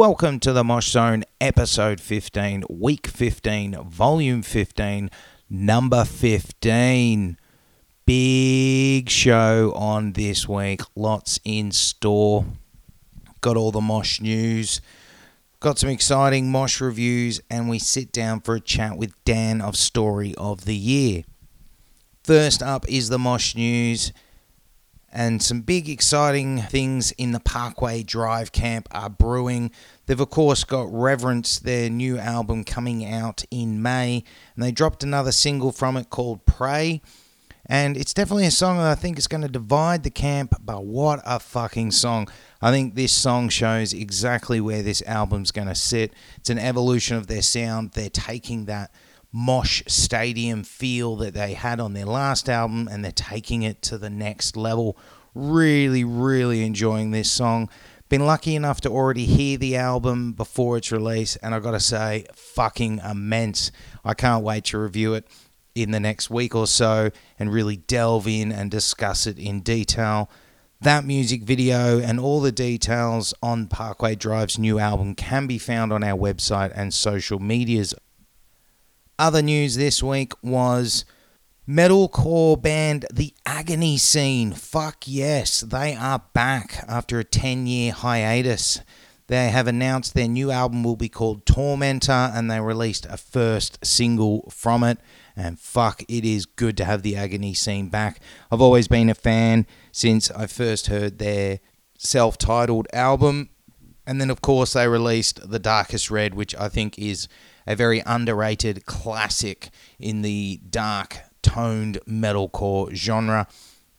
Welcome to the Mosh Zone, episode 15, week 15, volume 15, number 15. Big show on this week, lots in store. Got all the Mosh news, got some exciting Mosh reviews, and we sit down for a chat with Dan of Story of the Year. First up is the Mosh news and some big exciting things in the Parkway Drive camp are brewing. They've, of course, got Reverence, their new album coming out in May, and they dropped another single from it called Pray. And it's definitely a song that I think is going to divide the camp, but what a fucking song. I think this song shows exactly where this album's going to sit. It's an evolution of their sound. They're taking that mosh stadium feel that they had on their last album and they're taking it to the next level. Really, really enjoying this song. Been lucky enough to already hear the album before its release, and I've got to say, fucking immense. I can't wait to review it in the next week or so and really delve in and discuss it in detail. That music video and all the details on Parkway Drive's new album can be found on our website and social medias. Other news this week was metalcore band The Agony Scene. Fuck yes, they are back after a 10 year hiatus. They have announced their new album will be called Tormentor and they released a first single from it. And fuck, it is good to have the Agony Scene back. I've always been a fan since I first heard their self titled album. And then, of course, they released The Darkest Red, which I think is a very underrated classic in the dark toned metalcore genre.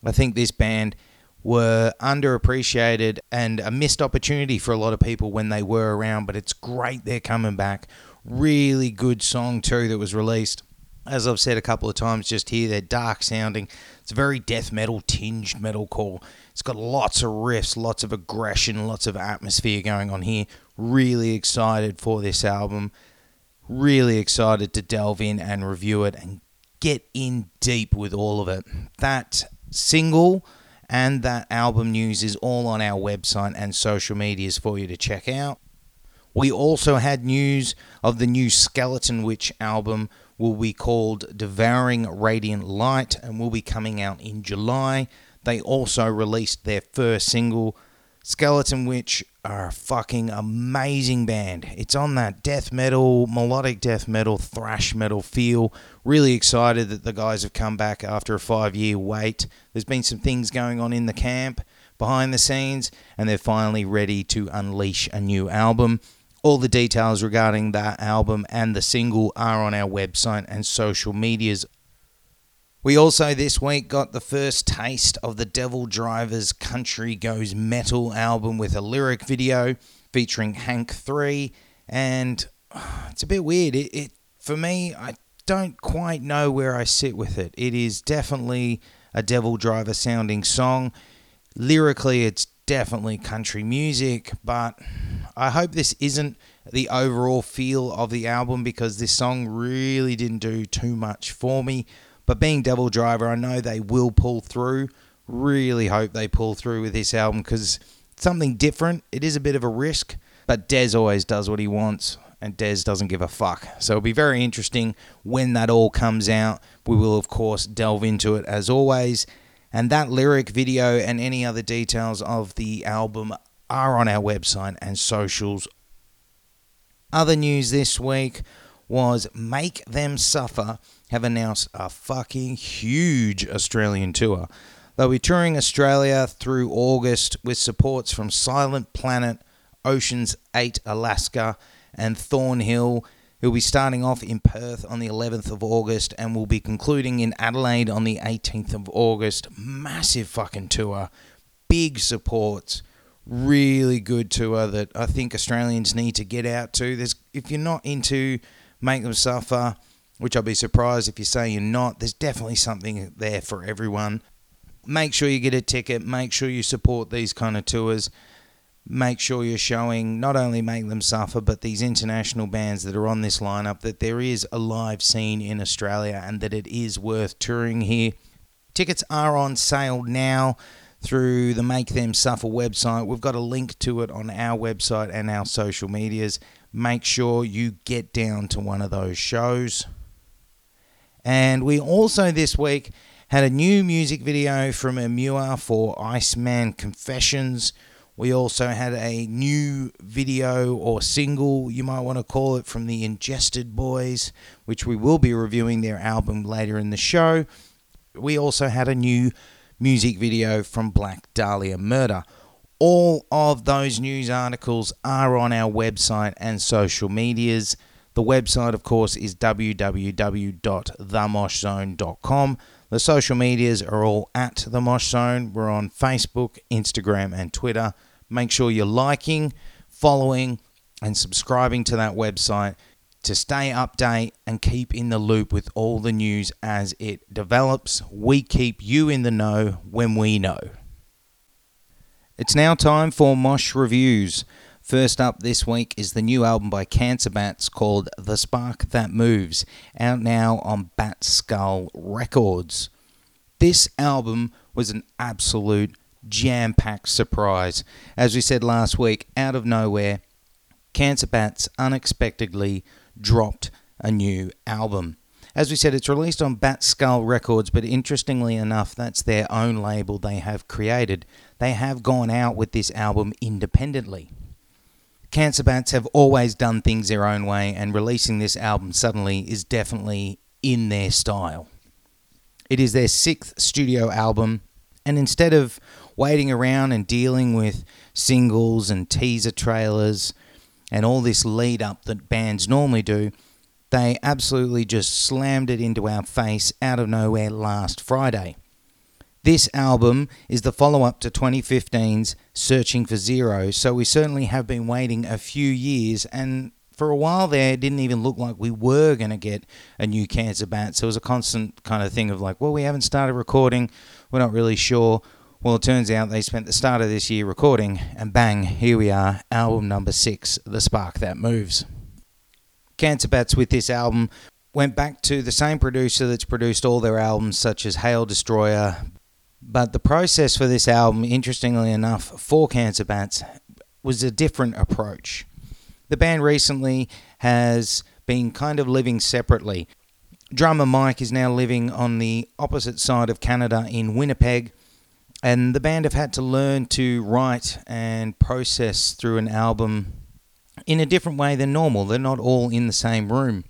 I think this band were underappreciated and a missed opportunity for a lot of people when they were around, but it's great they're coming back. Really good song, too, that was released. As I've said a couple of times just here, they're dark sounding. It's very death metal tinged metalcore. It's got lots of riffs, lots of aggression, lots of atmosphere going on here. Really excited for this album. Really excited to delve in and review it and get in deep with all of it. That single and that album news is all on our website and social medias for you to check out. We also had news of the new Skeleton Witch album will be called Devouring Radiant Light and will be coming out in July. They also released their first single Skeleton Witch are a fucking amazing band. It's on that death metal, melodic death metal, thrash metal feel. Really excited that the guys have come back after a five year wait. There's been some things going on in the camp behind the scenes, and they're finally ready to unleash a new album. All the details regarding that album and the single are on our website and social medias. We also this week got the first taste of the Devil Drivers Country Goes Metal album with a lyric video featuring Hank 3 and it's a bit weird. It, it for me I don't quite know where I sit with it. It is definitely a Devil Driver sounding song. Lyrically it's definitely country music, but I hope this isn't the overall feel of the album because this song really didn't do too much for me. But being Devil Driver, I know they will pull through. Really hope they pull through with this album because something different. It is a bit of a risk, but Dez always does what he wants and Dez doesn't give a fuck. So it'll be very interesting when that all comes out. We will, of course, delve into it as always. And that lyric video and any other details of the album are on our website and socials. Other news this week was Make Them Suffer have announced a fucking huge Australian tour. They'll be touring Australia through August with supports from Silent Planet, Oceans Ate Alaska, and Thornhill. He'll be starting off in Perth on the 11th of August and will be concluding in Adelaide on the 18th of August. Massive fucking tour. Big supports. Really good tour that I think Australians need to get out to. There's if you're not into Make Them Suffer, which I'll be surprised if you say you're not. There's definitely something there for everyone. Make sure you get a ticket, make sure you support these kind of tours. Make sure you're showing not only Make Them Suffer, but these international bands that are on this lineup that there is a live scene in Australia and that it is worth touring here. Tickets are on sale now. through the Make Them Suffer website. We've got a link to it on our website and our social medias. Make sure you get down to one of those shows. And we also this week had a new music video from Emmure for Iceman Confessions. We also had a new video or single, you might want to call it, from the Ingested Boys, which we will be reviewing their album later in the show. We also had a new music video from Black Dahlia Murder. All of those news articles are on our website and social medias. The website, of course, is www.themoshzone.com. The social medias are all at The Mosh Zone. We're on Facebook, Instagram, and Twitter. Make sure you're liking, following, and subscribing to that website to stay update and keep in the loop with all the news as it develops. We keep you in the know when we know. It's now time for Mosh Reviews. First up this week is the new album by Cancer Bats called The Spark That Moves, out now on Bat Skull Records. This album was an absolute jam packed surprise. As we said last week, out of nowhere, Cancer Bats unexpectedly dropped a new album. As we said, it's released on Bat Skull Records, but interestingly enough, that's their own label they have created. They have gone out with this album independently. Cancer Bats have always done things their own way, and releasing this album suddenly is definitely in their style. It is their sixth studio album, and instead of waiting around and dealing with singles and teaser trailers and all this lead up that bands normally do, they absolutely just slammed it into our face out of nowhere last Friday. This album is the follow up to 2015's Searching for Zero, so we certainly have been waiting a few years, and for a while there, it didn't even look like we were going to get a new Cancer Bat. So it was a constant kind of thing of like, well, we haven't started recording, we're not really sure. Well, it turns out they spent the start of this year recording, and bang, here we are, album number six, The Spark That Moves. Cancer Bats with this album went back to the same producer that's produced all their albums, such as Hail Destroyer. But the process for this album, interestingly enough, for Cancer Bats, was a different approach. The band recently has been kind of living separately. Drummer Mike is now living on the opposite side of Canada in Winnipeg and the band have had to learn to write and process through an album in a different way than normal. They're not all in the same room.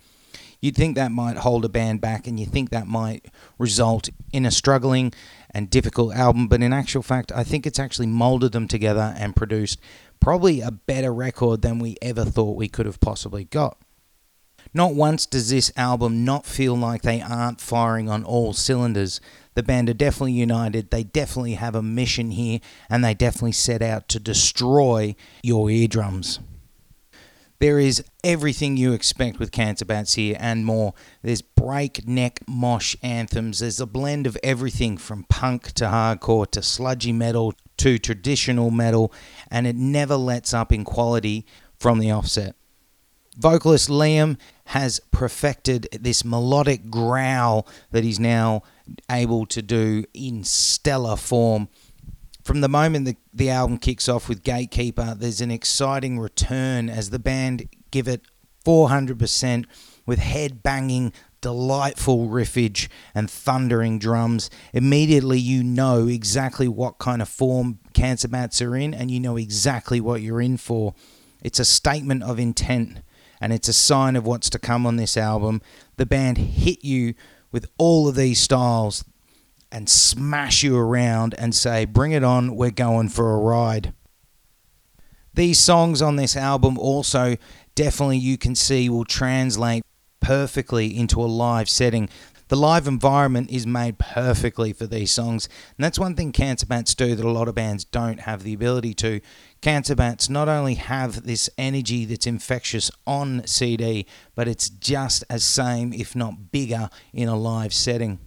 You'd think that might hold a band back, and you think that might result in a struggling and difficult album, but in actual fact, I think it's actually molded them together and produced probably a better record than we ever thought we could have possibly got. Not once does this album not feel like they aren't firing on all cylinders. The band are definitely united, they definitely have a mission here, and they definitely set out to destroy your eardrums. There is everything you expect with Cancer Bats here and more. There's breakneck mosh anthems. There's a blend of everything from punk to hardcore to sludgy metal to traditional metal, and it never lets up in quality from the offset. Vocalist Liam has perfected this melodic growl that he's now able to do in stellar form. From the moment the, the album kicks off with Gatekeeper, there's an exciting return as the band give it 400% with head banging, delightful riffage, and thundering drums. Immediately, you know exactly what kind of form Cancer Bats are in, and you know exactly what you're in for. It's a statement of intent and it's a sign of what's to come on this album. The band hit you with all of these styles and smash you around and say, Bring it on, we're going for a ride. These songs on this album also definitely you can see will translate perfectly into a live setting. The live environment is made perfectly for these songs, and that's one thing Cancer Bats do that a lot of bands don't have the ability to. Cancer Bats not only have this energy that's infectious on CD, but it's just as same, if not bigger, in a live setting.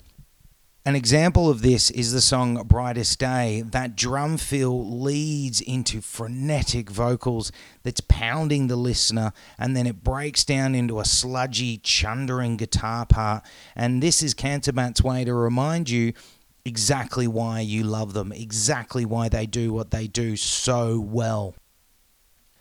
An example of this is the song Brightest Day. That drum fill leads into frenetic vocals that's pounding the listener, and then it breaks down into a sludgy, chundering guitar part. And this is Cancer Bats' way to remind you exactly why you love them, exactly why they do what they do so well.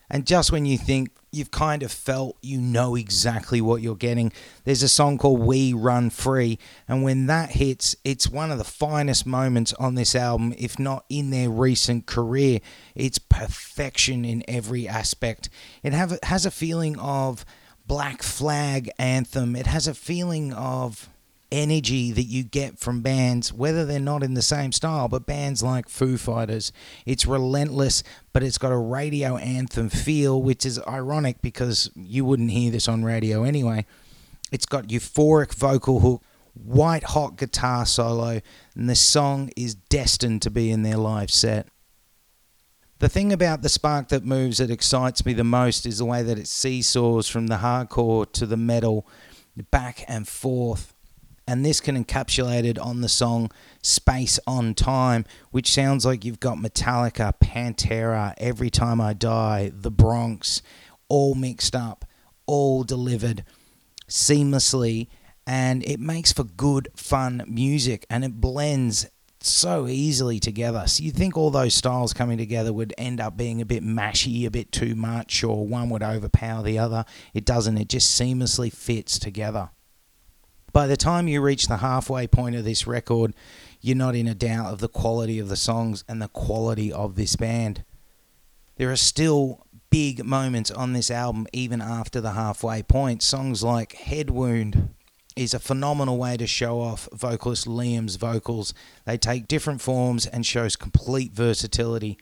And just when you think you've kind of felt you know exactly what you're getting, there's a song called We Run Free. And when that hits, it's one of the finest moments on this album, if not in their recent career. It's perfection in every aspect. It have, has a feeling of Black Flag anthem, it has a feeling of energy that you get from bands, whether they're not in the same style, but bands like Foo Fighters. It's relentless, but it's got a radio anthem feel, which is ironic because you wouldn't hear this on radio anyway. It's got euphoric vocal hook, white hot guitar solo, and the song is destined to be in their live set. The thing about the spark that moves that excites me the most is the way that it seesaws from the hardcore to the metal, back and forth and this can encapsulate it on the song Space and Time, which sounds like you've got Metallica, Pantera, Every Time I Die, The Bronx, all mixed up, all delivered seamlessly, and it makes for good, fun music and it blends so easily together. So you think all those styles coming together would end up being a bit mashy, a bit too much, or one would overpower the other. It doesn't, it just seamlessly fits together. By the time you reach the halfway point of this record, you're not in a doubt of the quality of the songs and the quality of this band. There are still big moments on this album even after the halfway point. Songs like Head Wound is a phenomenal way to show off vocalist Liam's vocals. They take different forms and shows complete versatility.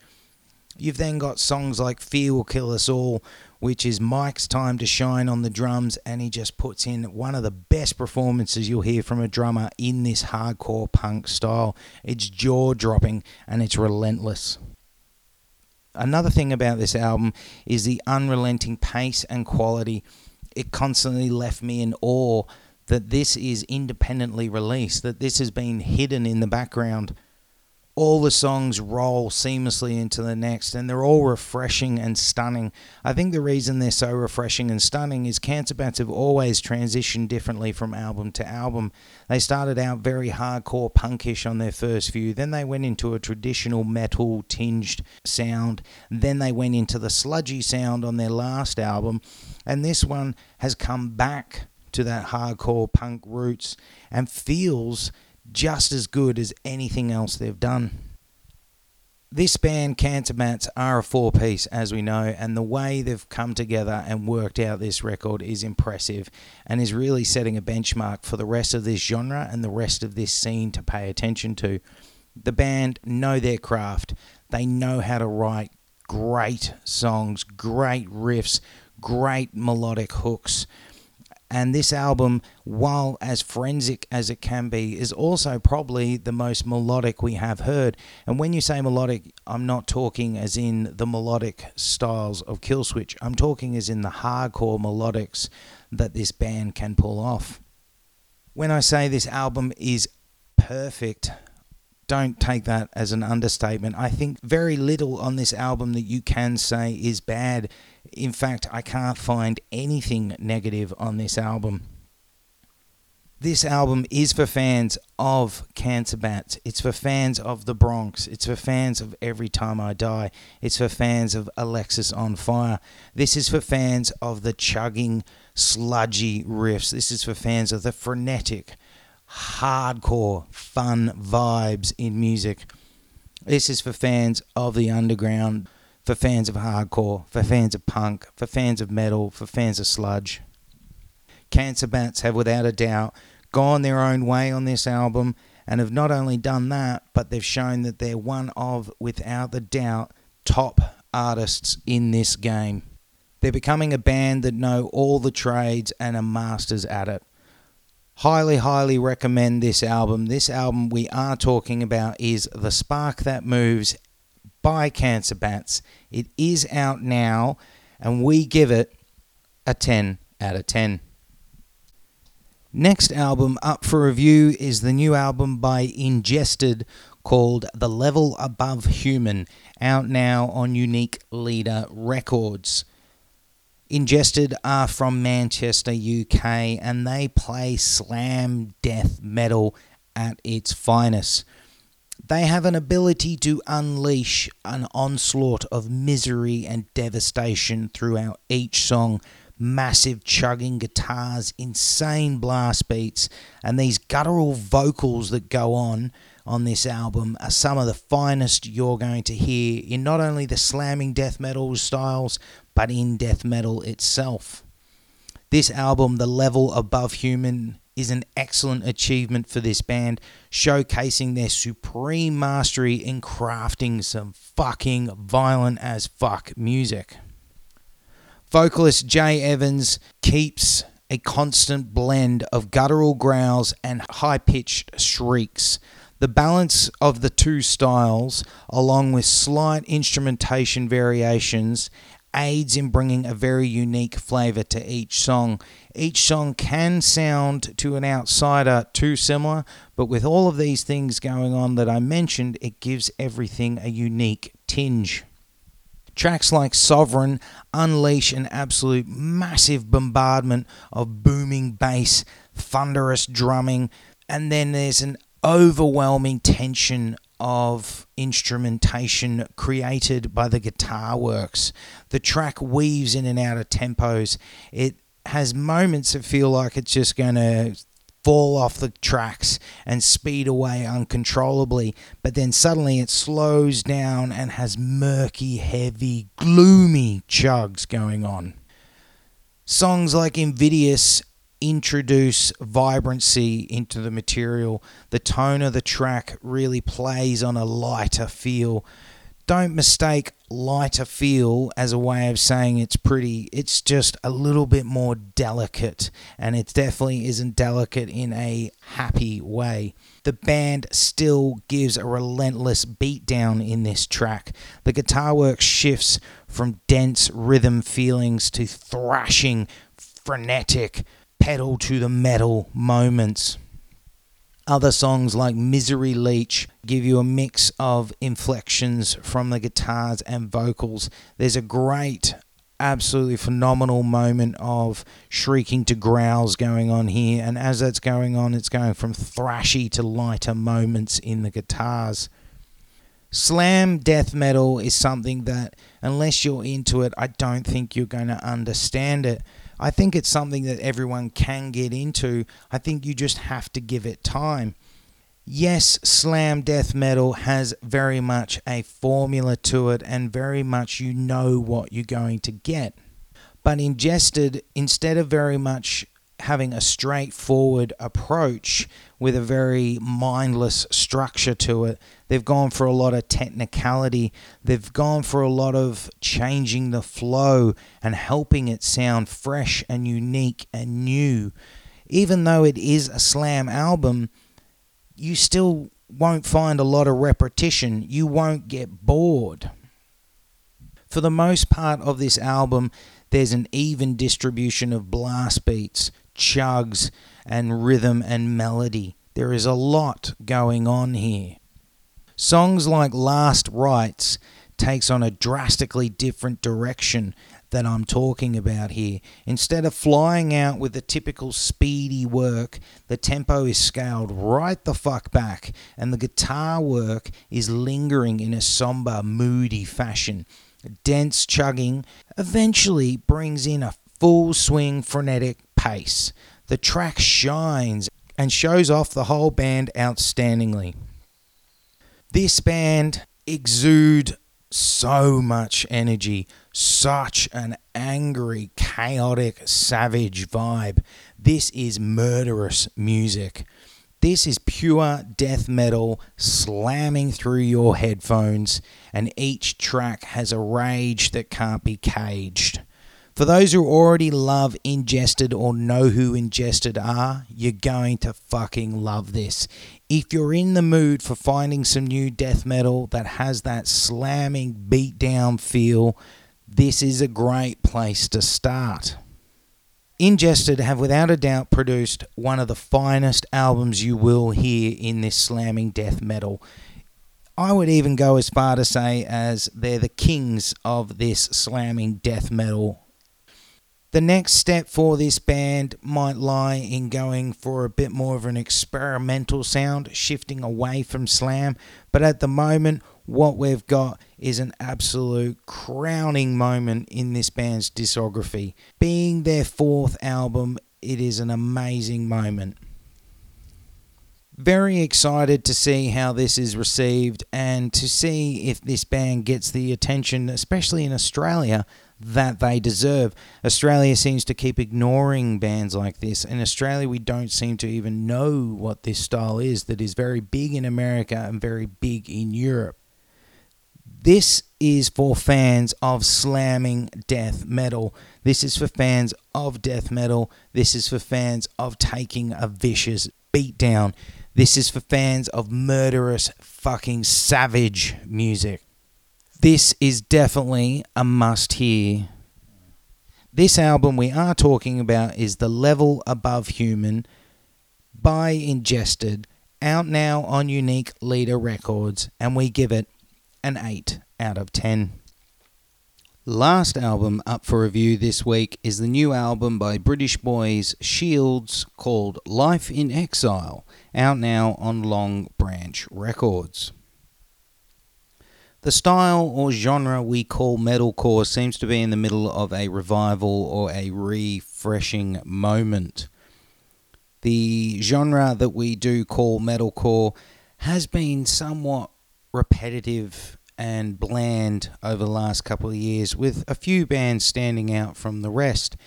You've then got songs like Fear Will Kill Us All, which is Mike's time to shine on the drums, and he just puts in one of the best performances you'll hear from a drummer in this hardcore punk style. It's jaw dropping and it's relentless. Another thing about this album is the unrelenting pace and quality. It constantly left me in awe that this is independently released, that this has been hidden in the background all the songs roll seamlessly into the next and they're all refreshing and stunning. I think the reason they're so refreshing and stunning is Cancer Bats have always transitioned differently from album to album. They started out very hardcore punkish on their first few, then they went into a traditional metal tinged sound, then they went into the sludgy sound on their last album, and this one has come back to that hardcore punk roots and feels just as good as anything else they've done. This band, Cancer Bats, are a four piece, as we know, and the way they've come together and worked out this record is impressive and is really setting a benchmark for the rest of this genre and the rest of this scene to pay attention to. The band know their craft, they know how to write great songs, great riffs, great melodic hooks and this album, while as forensic as it can be, is also probably the most melodic we have heard. And when you say melodic, I'm not talking as in the melodic styles of Killswitch, I'm talking as in the hardcore melodics that this band can pull off. When I say this album is perfect, don't take that as an understatement. I think very little on this album that you can say is bad. In fact, I can't find anything negative on this album. This album is for fans of Cancer Bats. It's for fans of The Bronx. It's for fans of Every Time I Die. It's for fans of Alexisonfire. This is for fans of the chugging, sludgy riffs. This is for fans of the frenetic, hardcore, fun vibes in music. This is for fans of the underground for fans of hardcore, for fans of punk, for fans of metal, for fans of sludge. Cancer Bats have without a doubt gone their own way on this album and have not only done that, but they've shown that they're one of, without a doubt, top artists in this game. They're becoming a band that know all the trades and are masters at it. Highly, highly recommend this album. This album we are talking about is The Spark That Moves by Cancer Bats. It is out now, and we give it a 10 out of 10. Next album up for review is the new album by Ingested called The Level Above Human, out now on Unique Leader Records. Ingested are from Manchester, UK, and they play slam death metal at its finest. They have an ability to unleash an onslaught of misery and devastation throughout each song. Massive chugging guitars, insane blast beats, and these guttural vocals that go on on this album are some of the finest you're going to hear in not only the slamming death metal styles, but in death metal itself. This album, The Level Above Human, is an excellent achievement for this band, showcasing their supreme mastery in crafting some fucking violent as fuck music. Vocalist Jay Evans keeps a constant blend of guttural growls and high pitched shrieks. The balance of the two styles, along with slight instrumentation variations, aids in bringing a very unique flavour to each song. Each song can sound to an outsider too similar, but with all of these things going on that I mentioned, it gives everything a unique tinge. Tracks like Sovereign unleash an absolute massive bombardment of booming bass, thunderous drumming, and then there's an overwhelming tension of instrumentation created by the guitar works. The track weaves in and out of tempos. It has moments that feel like it's just going to fall off the tracks and speed away uncontrollably, but then suddenly it slows down and has murky, heavy, gloomy chugs going on. Songs like Invidious introduce vibrancy into the material. The tone of the track really plays on a lighter feel. Don't mistake lighter feel as a way of saying it's pretty. It's just a little bit more delicate, and it definitely isn't delicate in a happy way. The band still gives a relentless beatdown in this track. The guitar work shifts from dense rhythm feelings to thrashing, frenetic, pedal to the metal moments. Other songs like Misery Leech give you a mix of inflections from the guitars and vocals. There's a great, absolutely phenomenal moment of shrieking to growls going on here, and as that's going on, it's going from thrashy to lighter moments in the guitars. Slam death metal is something that, unless you're into it, I don't think you're going to understand it. I think it's something that everyone can get into. I think you just have to give it time. Yes, slam death metal has very much a formula to it, and very much you know what you're going to get. But ingested, instead of very much having a straightforward approach with a very mindless structure to it. They've gone for a lot of technicality. They've gone for a lot of changing the flow and helping it sound fresh and unique and new. Even though it is a slam album, you still won't find a lot of repetition. You won't get bored. For the most part of this album, there's an even distribution of blast beats, chugs, and rhythm and melody. There is a lot going on here. Songs like Last Rites takes on a drastically different direction that I'm talking about here. Instead of flying out with the typical speedy work, the tempo is scaled right the fuck back, and the guitar work is lingering in a somber, moody fashion. Dense chugging eventually brings in a full swing frenetic pace. The track shines and shows off the whole band outstandingly. This band exude so much energy, such an angry, chaotic, savage vibe. This is murderous music. This is pure death metal slamming through your headphones, and each track has a rage that can't be caged. For those who already love Ingested or know who Ingested are, you're going to fucking love this. If you're in the mood for finding some new death metal that has that slamming beatdown feel, this is a great place to start. Ingested have without a doubt produced one of the finest albums you will hear in this slamming death metal. I would even go as far to say as they're the kings of this slamming death metal The next step for this band might lie in going for a bit more of an experimental sound, shifting away from slam. But at the moment, what we've got is an absolute crowning moment in this band's discography. Being their fourth album, it is an amazing moment. Very excited to see how this is received and to see if this band gets the attention, especially in Australia, that they deserve. Australia seems to keep ignoring bands like this. In Australia, we don't seem to even know what this style is that is very big in America and very big in Europe. This is for fans of slamming death metal. This is for fans of death metal. This is for fans of taking a vicious beatdown. This is for fans of murderous, fucking savage music. This is definitely a must hear. This album we are talking about is The Level Above Human by Ingested, out now on Unique Leader Records, and we give it an 8 out of 10. Last album up for review this week is the new album by British boys Shields called Life in Exile, out now on Long Branch Records. The style or genre we call metalcore seems to be in the middle of a revival or a refreshing moment. The genre that we do call metalcore has been somewhat repetitive and bland over the last couple of years, with a few bands standing out from the rest.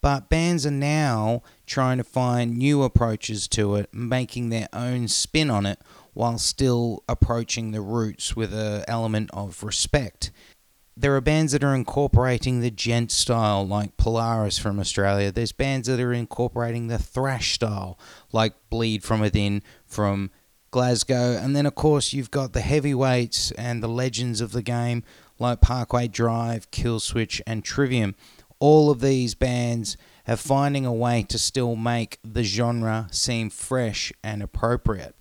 But bands are now trying to find new approaches to it, making their own spin on it, while still approaching the roots with an element of respect. There are bands that are incorporating the djent style, like Polaris from Australia. There's bands that are incorporating the thrash style, like Bleed from Within from Glasgow. And then, of course, you've got the heavyweights and the legends of the game like Parkway Drive, Killswitch, and Trivium. All of these bands have finding a way to still make the genre seem fresh and appropriate.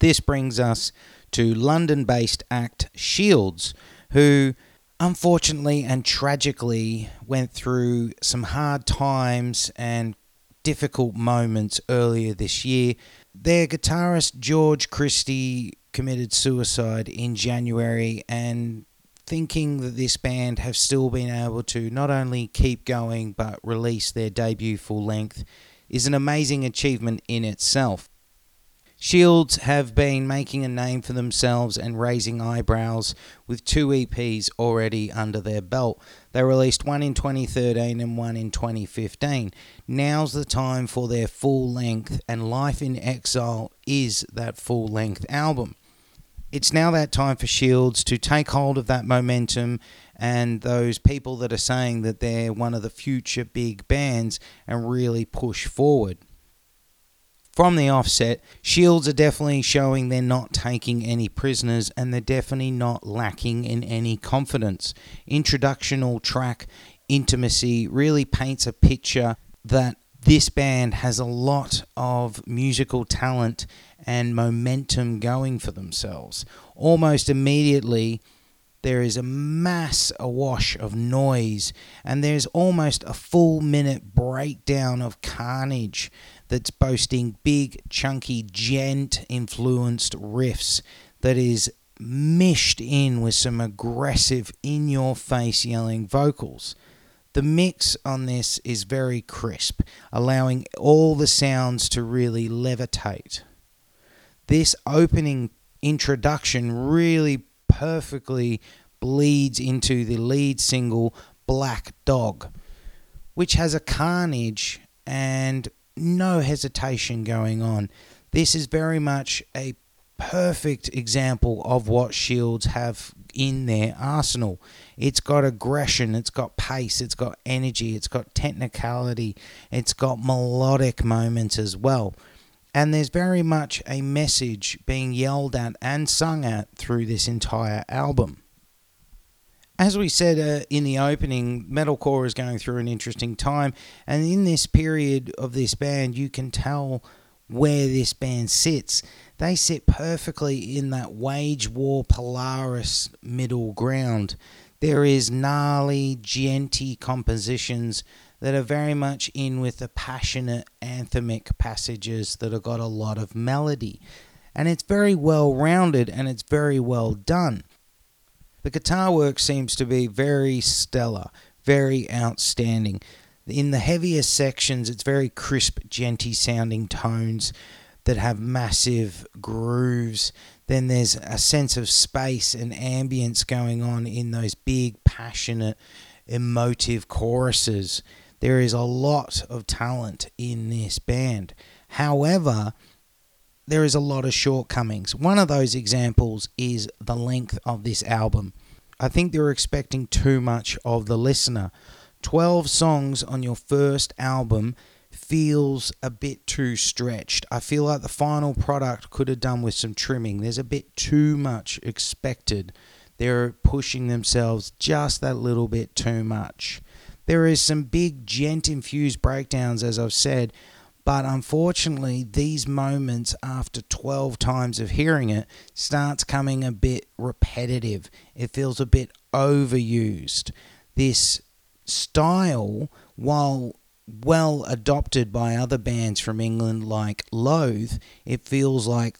This brings us to London based act Shields, who unfortunately and tragically went through some hard times and difficult moments earlier this year their guitarist George Christie committed suicide in January, and thinking that this band have still been able to not only keep going but release their debut full length is an amazing achievement in itself. Shields have been making a name for themselves and raising eyebrows with two EPs already under their belt. They released one in 2013 and one in 2015. Now's the time for their full length, and Life in Exile is that full length album. It's now that time for Shields to take hold of that momentum and those people that are saying that they're one of the future big bands and really push forward from the offset, Shields are definitely showing they're not taking any prisoners and they're definitely not lacking in any confidence. Introductional track Intimacy really paints a picture that this band has a lot of musical talent and momentum going for themselves. Almost immediately, there is a mass awash of noise, and there's almost a full minute breakdown of carnage that's boasting big, chunky, djent influenced riffs that is meshed in with some aggressive, in your face yelling vocals. The mix on this is very crisp, allowing all the sounds to really levitate. This opening introduction really perfectly bleeds into the lead single Black Dog, which has a carnage and no hesitation going on. This is very much a perfect example of what Shields have in their arsenal. It's got aggression, it's got pace, it's got energy, it's got technicality, it's got melodic moments as well. And there's very much a message being yelled at and sung at through this entire album as we said uh, in the opening, metalcore is going through an interesting time, and in this period of this band, you can tell where this band sits. They sit perfectly in that wage war Polaris middle ground. There is gnarly, djenty compositions that are very much in with the passionate anthemic passages that have got a lot of melody. And it's very well rounded and it's very well done. The guitar work seems to be very stellar, very outstanding. In the heavier sections, it's very crisp, djenty sounding tones that have massive grooves. Then there's a sense of space and ambience going on in those big, passionate, emotive choruses. There is a lot of talent in this band. However, there is a lot of shortcomings. One of those examples is the length of this album. I think they're expecting too much of the listener. 12 songs on your first album feels a bit too stretched. I feel like the final product could have done with some trimming. There's a bit too much expected. They're pushing themselves just that little bit too much. There is some big djent infused breakdowns, as I've said, but unfortunately, these moments after 12 times of hearing it starts coming a bit repetitive. It feels a bit overused. This style, while well adopted by other bands from England like Loathe, it feels like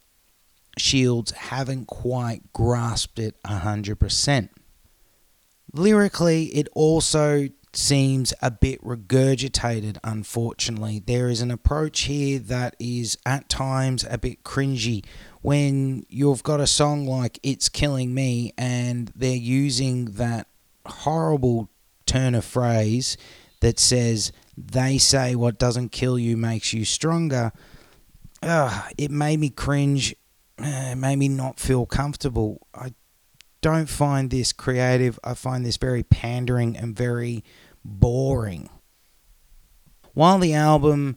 Shields haven't quite grasped it 100%. Lyrically, it also seems a bit regurgitated, unfortunately. There is an approach here that is at times a bit cringy when you've got a song like It's Killing Me and they're using that horrible turn of phrase that says, They say what doesn't kill you makes you stronger. Ugh, it made me cringe. It made me not feel comfortable. I don't find this creative. I find this very pandering and very boring. While the album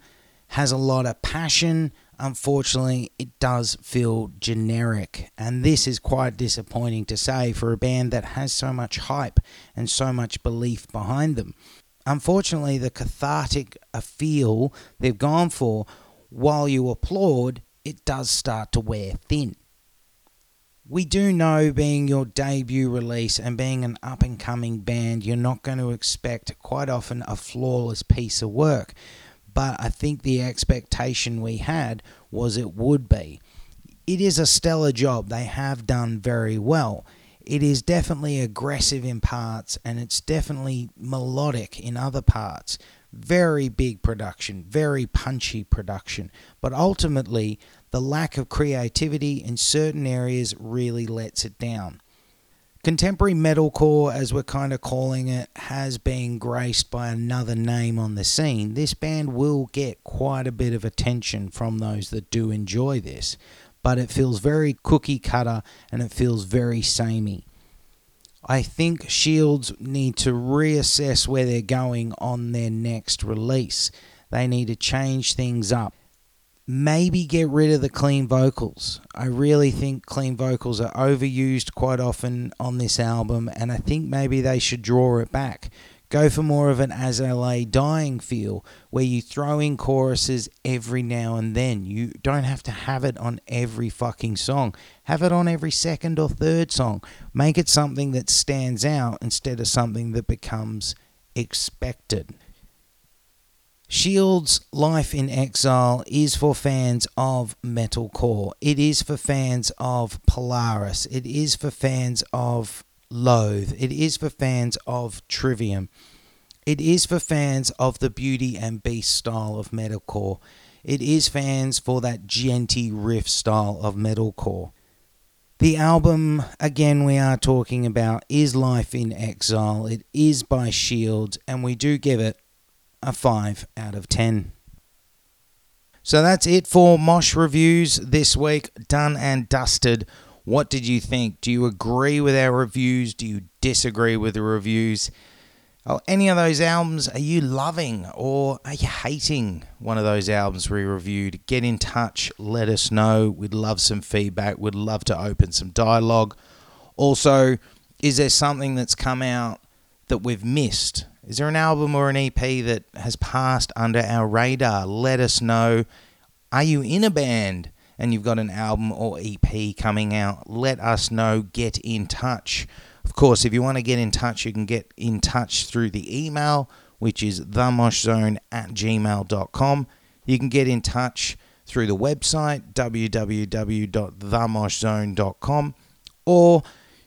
has a lot of passion, unfortunately, it does feel generic. And this is quite disappointing to say for a band that has so much hype and so much belief behind them. Unfortunately, the cathartic feel they've gone for, while you applaud, it does start to wear thin we do know being your debut release and being an up and coming band, you're not going to expect quite often a flawless piece of work. But I think the expectation we had was it would be. It is a stellar job. They have done very well. It is definitely aggressive in parts and it's definitely melodic in other parts. Very big production, very punchy production. But ultimately, the lack of creativity in certain areas really lets it down. Contemporary metalcore, as we're kind of calling it, has been graced by another name on the scene. This band will get quite a bit of attention from those that do enjoy this, but it feels very cookie cutter and it feels very samey. I think Shields need to reassess where they're going on their next release. They need to change things up maybe get rid of the clean vocals. I really think clean vocals are overused quite often on this album, and I think maybe they should draw it back. Go for more of an As I Lay Dying feel, where you throw in choruses every now and then. You don't have to have it on every fucking song. Have it on every second or third song. Make it something that stands out instead of something that becomes expected. Shield's Life in Exile is for fans of metalcore. It is for fans of Polaris. It is for fans of Loathe. It is for fans of Trivium. It is for fans of the Beauty and Beast style of metalcore. It is fans for that djenty riff style of metalcore. The album, again, we are talking about is Life in Exile. It is by Shields, and we do give it a 5 out of 10. So that's it for Mosh Reviews this week. Done and dusted. What did you think? Do you agree with our reviews? Do you disagree with the reviews? Oh, any of those albums are you loving or are you hating one of those albums we reviewed? Get in touch, let us know. We'd love some feedback. We'd love to open some dialogue. Also, is there something that's come out that we've missed is there an album or an EP that has passed under our radar? Let us know. Are you in a band and you've got an album or EP coming out? Let us know. Get in touch. Of course, if you want to get in touch, you can get in touch through the email, which is themoshzone at gmail.com. You can get in touch through the website www.themoshzone.com or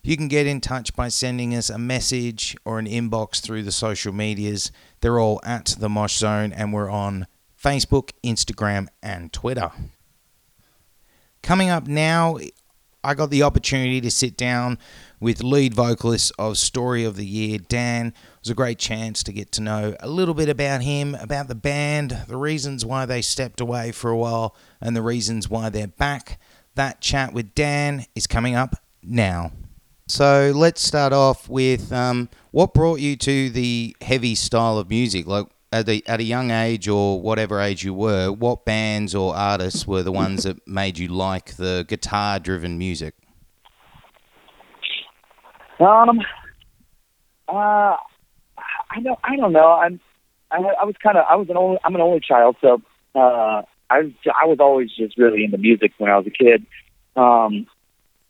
you can get in touch by sending us a message or an inbox through the social medias. They're all at the Mosh Zone and we're on Facebook, Instagram, and Twitter. Coming up now, I got the opportunity to sit down with lead vocalist of Story of the Year, Dan. It was a great chance to get to know a little bit about him, about the band, the reasons why they stepped away for a while, and the reasons why they're back. That chat with Dan is coming up now. So let's start off with um, what brought you to the heavy style of music? Like, at a, at a young age or whatever age you were, what bands or artists were the ones that made you like the guitar driven music? Um, uh, I don't, I don't know. I'm, I, I was kind of, I was an only, I'm an only child, so uh, I was, I was always just really into music when I was a kid. Um,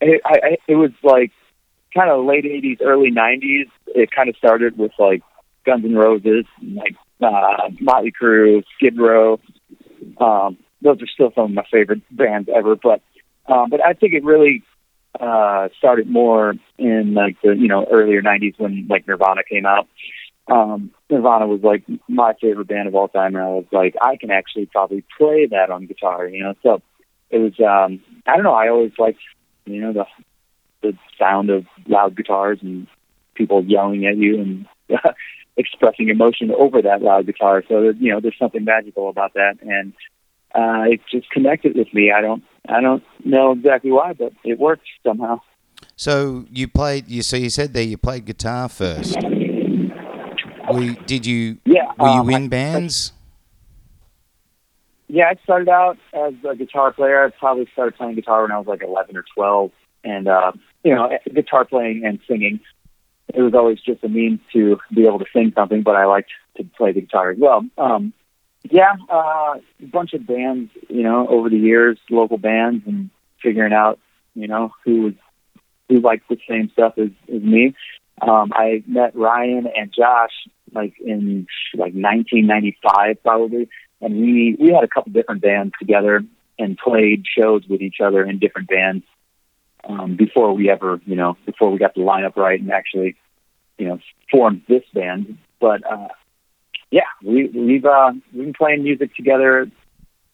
it, I, it was like kind of late '80s, early '90s. It kind of started with like Guns N' Roses, like uh, Motley Crue, Skid Row. Um, those are still some of my favorite bands ever. But um, but I think it really uh, started more in like the you know earlier '90s when like Nirvana came out. Um, Nirvana was like my favorite band of all time, and I was like, I can actually probably play that on guitar, you know. So it was um, I don't know. I always liked you know the the sound of loud guitars and people yelling at you and expressing emotion over that loud guitar. So you know, there's something magical about that, and uh, it just connected with me. I don't, I don't know exactly why, but it worked somehow. So you played. You so you said that you played guitar first. Were, did you? Yeah. Were you um, in I- bands? Yeah, I started out as a guitar player. I probably started playing guitar when I was like 11 or 12, and uh, you know, guitar playing and singing. It was always just a means to be able to sing something, but I liked to play the guitar as well. Um, yeah, uh, a bunch of bands, you know, over the years, local bands, and figuring out, you know, who was who liked the same stuff as, as me. Um, I met Ryan and Josh like in like 1995 probably, and we we had a couple different bands together and played shows with each other in different bands um, before we ever, you know, before we got the lineup right and actually, you know, formed this band. But uh, yeah, we we've uh, we've been playing music together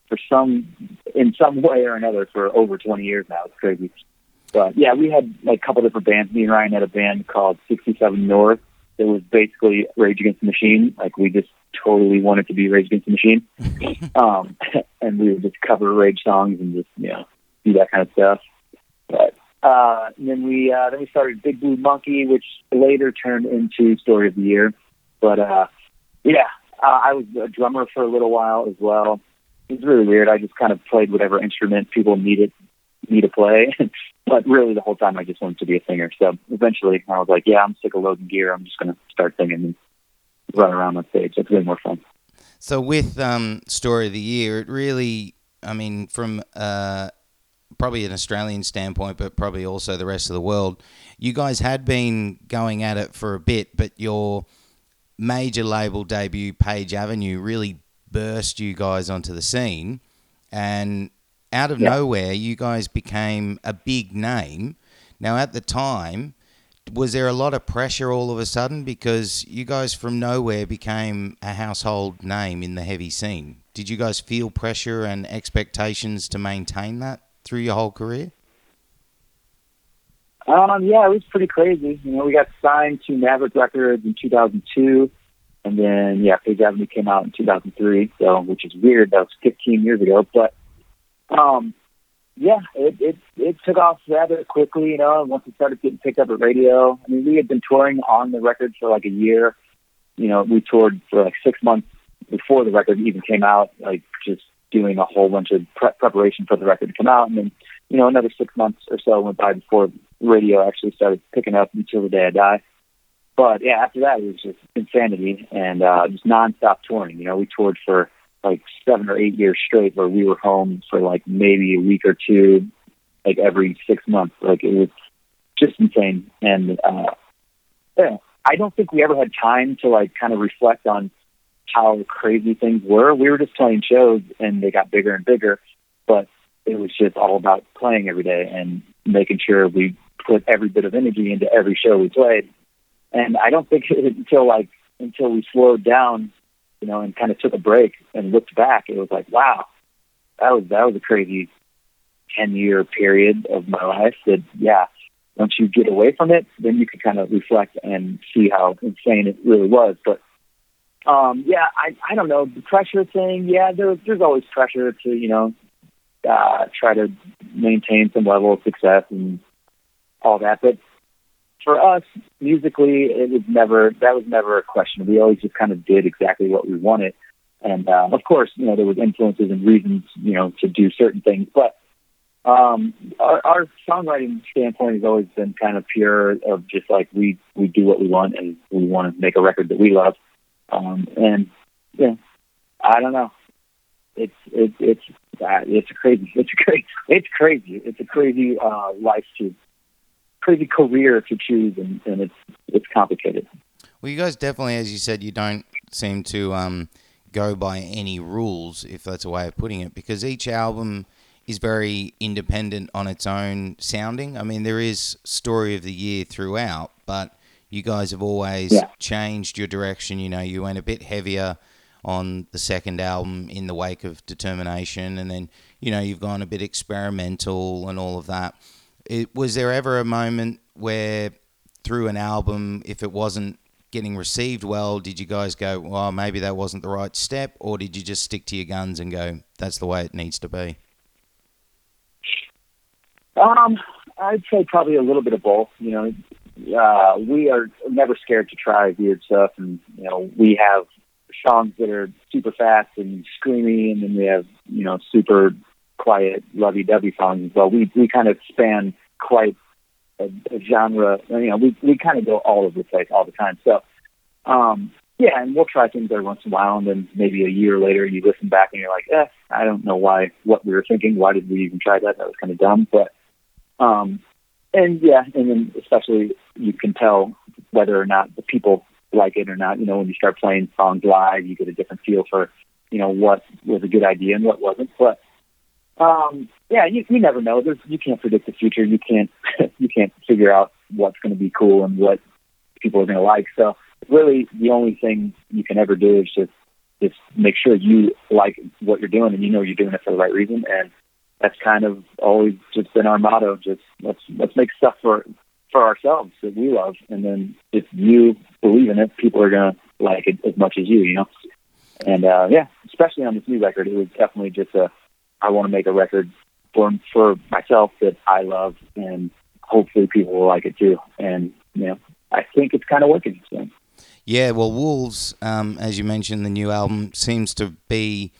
for some in some way or another for over 20 years now. It's crazy. But yeah, we had like a couple different bands. Me and Ryan had a band called 67 North. It was basically Rage Against the Machine. Like we just totally wanted to be Rage Against the Machine. um, and we would just cover Rage songs and just, you know, do that kind of stuff. But uh, and then we uh, then we started Big Blue Monkey, which later turned into Story of the Year. But uh, yeah, uh, I was a drummer for a little while as well. It was really weird. I just kind of played whatever instrument people needed me to play. but really, the whole time I just wanted to be a singer. So eventually, I was like, "Yeah, I'm sick of loading gear. I'm just going to start singing and run around on stage. It's way more fun." So with um, story of the year, it really, I mean, from uh, probably an Australian standpoint, but probably also the rest of the world, you guys had been going at it for a bit, but your major label debut, Page Avenue, really burst you guys onto the scene, and out of Yeah. nowhere, you guys became a big name. Now, at the time, was there a lot of pressure all of a sudden because you guys from nowhere became a household name in the heavy scene? Did you guys feel pressure and expectations to maintain that through your whole career? Um, yeah, it was pretty crazy. You know, we got signed to Maverick Records in 2002, and then yeah, Page Avenue came out in 2003. So, which is weird. That was 15 years ago, but um, yeah, it it it took off rather quickly. You know, once it started getting picked up at radio. I mean, we had been touring on the record for like a year. You know, we toured for like six months before the record even came out, like just doing a whole bunch of pre- preparation for the record to come out, and then you know another six months or so went by before radio actually started picking up until the day I die. But yeah, after that it was just insanity and uh, just nonstop touring. You know, we toured for like seven or eight years straight, where we were home for like maybe a week or two, like every six months. Like it was just insane. And uh, yeah, I don't think we ever had time to like kind of reflect on how crazy things were. We were just playing shows and they got bigger and bigger, but it was just all about playing every day and making sure we put every bit of energy into every show we played. And I don't think it, until like until we slowed down, you know, and kind of took a break and looked back, it was like, wow, that was that was a crazy ten year period of my life. That yeah, once you get away from it, then you can kind of reflect and see how insane it really was. But um, yeah, I I don't know the pressure thing. Yeah, there's there's always pressure to you know uh, try to maintain some level of success and all that. But for us, musically, it was never that was never a question. We always just kind of did exactly what we wanted, and uh, of course, you know, there was influences and reasons, you know, to do certain things. But um, our, our songwriting standpoint has always been kind of pure of just like we we do what we want and we want to make a record that we love. Um, and yeah, I don't know. It's it's it's uh, it's crazy it's crazy it's crazy it's a crazy uh, life to crazy career to choose and, and it's it's complicated. Well, you guys definitely, as you said, you don't seem to um, go by any rules, if that's a way of putting it, because each album is very independent on its own sounding. I mean, there is story of the year throughout, but you guys have always yeah. changed your direction. You know, you went a bit heavier on the second album in the wake of Determination, and then you know you've gone a bit experimental and all of that. It, was there ever a moment where through an album, if it wasn't getting received well, did you guys go, well, maybe that wasn't the right step, or did you just stick to your guns and go, that's the way it needs to be? Um, I'd say probably a little bit of both. You know, uh, we are never scared to try weird stuff, and you know, we have songs that are super fast and screamy, and then we have you know super quiet, lovey-dovey songs well. We we kind of span quite a, a genre. You know, we we kind of go all over the place all the time. So, um, yeah, and we'll try things every once in a while, and then maybe a year later you listen back and you're like, eh, I don't know why what we were thinking. Why did we even try that? That was kind of dumb. But um, and yeah, and then especially you can tell whether or not the people like it or not. You know, when you start playing songs live, you get a different feel for you know what was a good idea and what wasn't. But um, yeah, you, you never know. There's, you can't predict the future. You can't you can't figure out what's going to be cool and what people are going to like. So really, the only thing you can ever do is just just make sure you like what you're doing and you know you're doing it for the right reason. And that's kind of always just been our motto. Just let's let's make stuff for for ourselves that we love, and then if you believe in it, people are gonna like it as much as you. You know. And uh, yeah, especially on this new record, it was definitely just a I want to make a record for for myself that I love, and hopefully people will like it too. And you know, I think it's kind of working. So. Yeah, well, Wolves, um, as you mentioned, the new album seems to be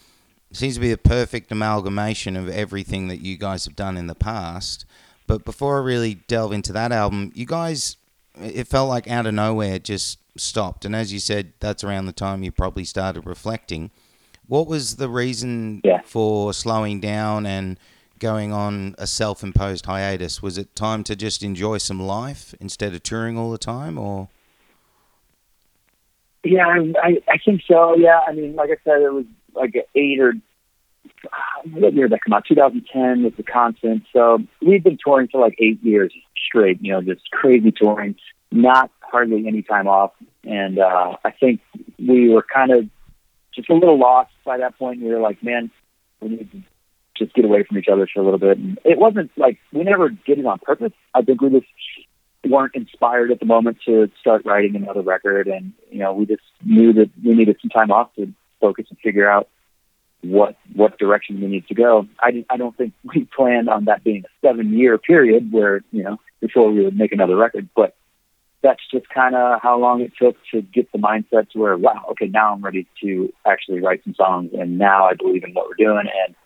seems to be a perfect amalgamation of everything that you guys have done in the past. But before I really delve into that album, you guys, it felt like out of nowhere it just stopped. And as you said, that's around the time you probably started reflecting. What was the reason yeah. for slowing down and going on a self-imposed hiatus? Was it time to just enjoy some life instead of touring all the time, or? Yeah, I, I think so. Yeah, I mean, like I said, it was like eight or what year did that come out? 2010 was the constant. So we've been touring for like eight years straight. You know, just crazy touring, not hardly any time off. And uh, I think we were kind of just a little lost by that point. We were like, man, we need to just get away from each other for a little bit. And it wasn't like we never did it on purpose. I think we just weren't inspired at the moment to start writing another record. And, you know, we just knew that we needed some time off to focus and figure out what what direction we need to go. I, I don't think we planned on that being a seven year period where, you know, before we would make another record. But that's just kind of how long it took to get the mindset to where, wow, okay, now I'm ready to actually write some songs, and now I believe in what we're doing. And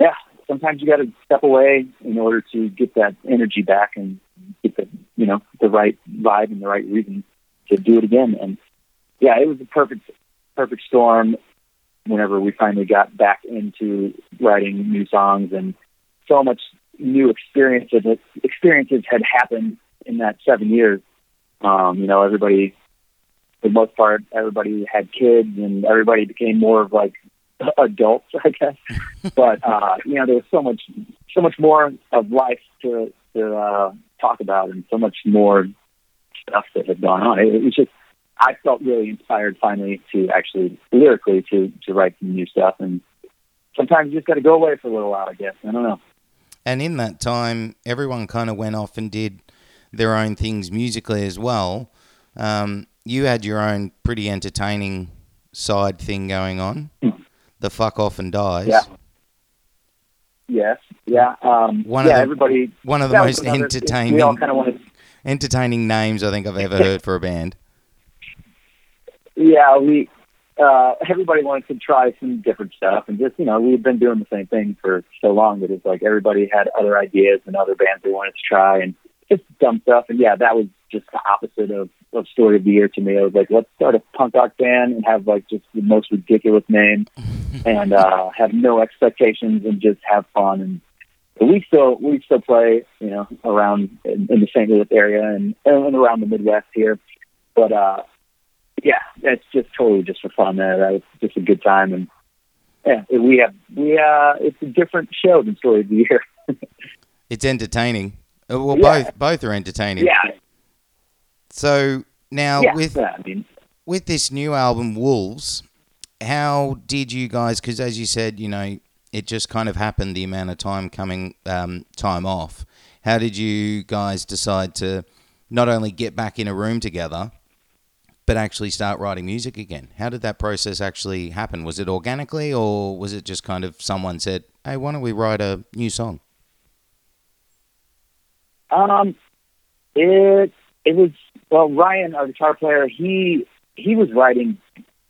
yeah, sometimes you got to step away in order to get that energy back and get the you know the right vibe and the right reason to do it again. And yeah, it was a perfect perfect storm. Whenever we finally got back into writing new songs, and so much new experiences experiences had happened in that seven years um, you know, everybody for the most part, everybody had kids and everybody became more of like adults, I guess. but uh, you know, there was so much, so much more of life to to uh, talk about, and so much more stuff that had gone on. It, it was just, I felt really inspired finally to actually lyrically to to write some new stuff, and sometimes you just got to go away for a little while, I guess. I don't know. And in that time, everyone kind of went off and did their own things musically as well. Um, you had your own pretty entertaining side thing going on. The fuck off and dies. Yeah. Yes. Yeah. Um, One yeah. of the- everybody. One of the most another- entertaining We all kind of wanted. entertaining names I think I've ever heard for a band. Yeah, we. Uh, everybody wanted to try some different stuff, and just you know, we've been doing the same thing for so long that it's like everybody had other ideas and other bands they wanted to try, and just dumb stuff. And yeah, that was just the opposite of, of Story of the Year to me. I was like, let's start a punk rock band and have like just the most ridiculous name, and uh, have no expectations and just have fun. And but we still we still play, you know, around in, in the St. Louis area and, and around the Midwest here. But uh, yeah, it's just totally just for fun. Uh, that was just a good time, and yeah, we have we uh, it's a different show than Story of the Year. It's entertaining. Uh, Well, Yeah. both both are entertaining. yeah, So now yeah, with. I mean, with this new album Wolves, how did you guys? Because as you said, you know, it just kind of happened. The amount of time coming um, time off. How did you guys decide to not only get back in a room together, but actually start writing music again? How did that process actually happen? Was it organically, or was it just kind of someone said, "Hey, why don't we write a new song?" Um, it it was well, Ryan, our guitar player, he he was writing,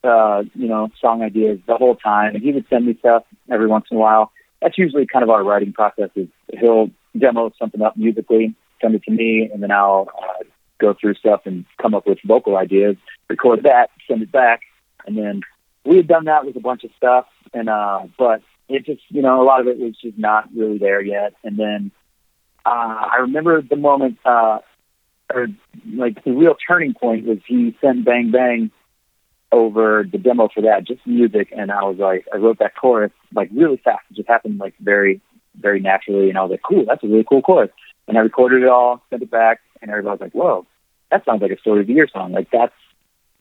uh, you know, song ideas the whole time, and he would send me stuff every once in a while. That's usually kind of our writing process. Is he'll demo something up musically, send it to me, and then I'll uh, go through stuff and come up with vocal ideas, record that, send it back, and then we had done that with a bunch of stuff, and uh, but it just you know a lot of it was just not really there yet, and then uh, I remember the moment, uh, or like the real turning point was he sent Bang Bang over the demo for that, just music, and I was like, I wrote that chorus like really fast. It just happened like very, very naturally, and I was like, cool, that's a really cool chorus. And I recorded it all, sent it back, and everybody was like, whoa, that sounds like a Story of the Year song. Like that's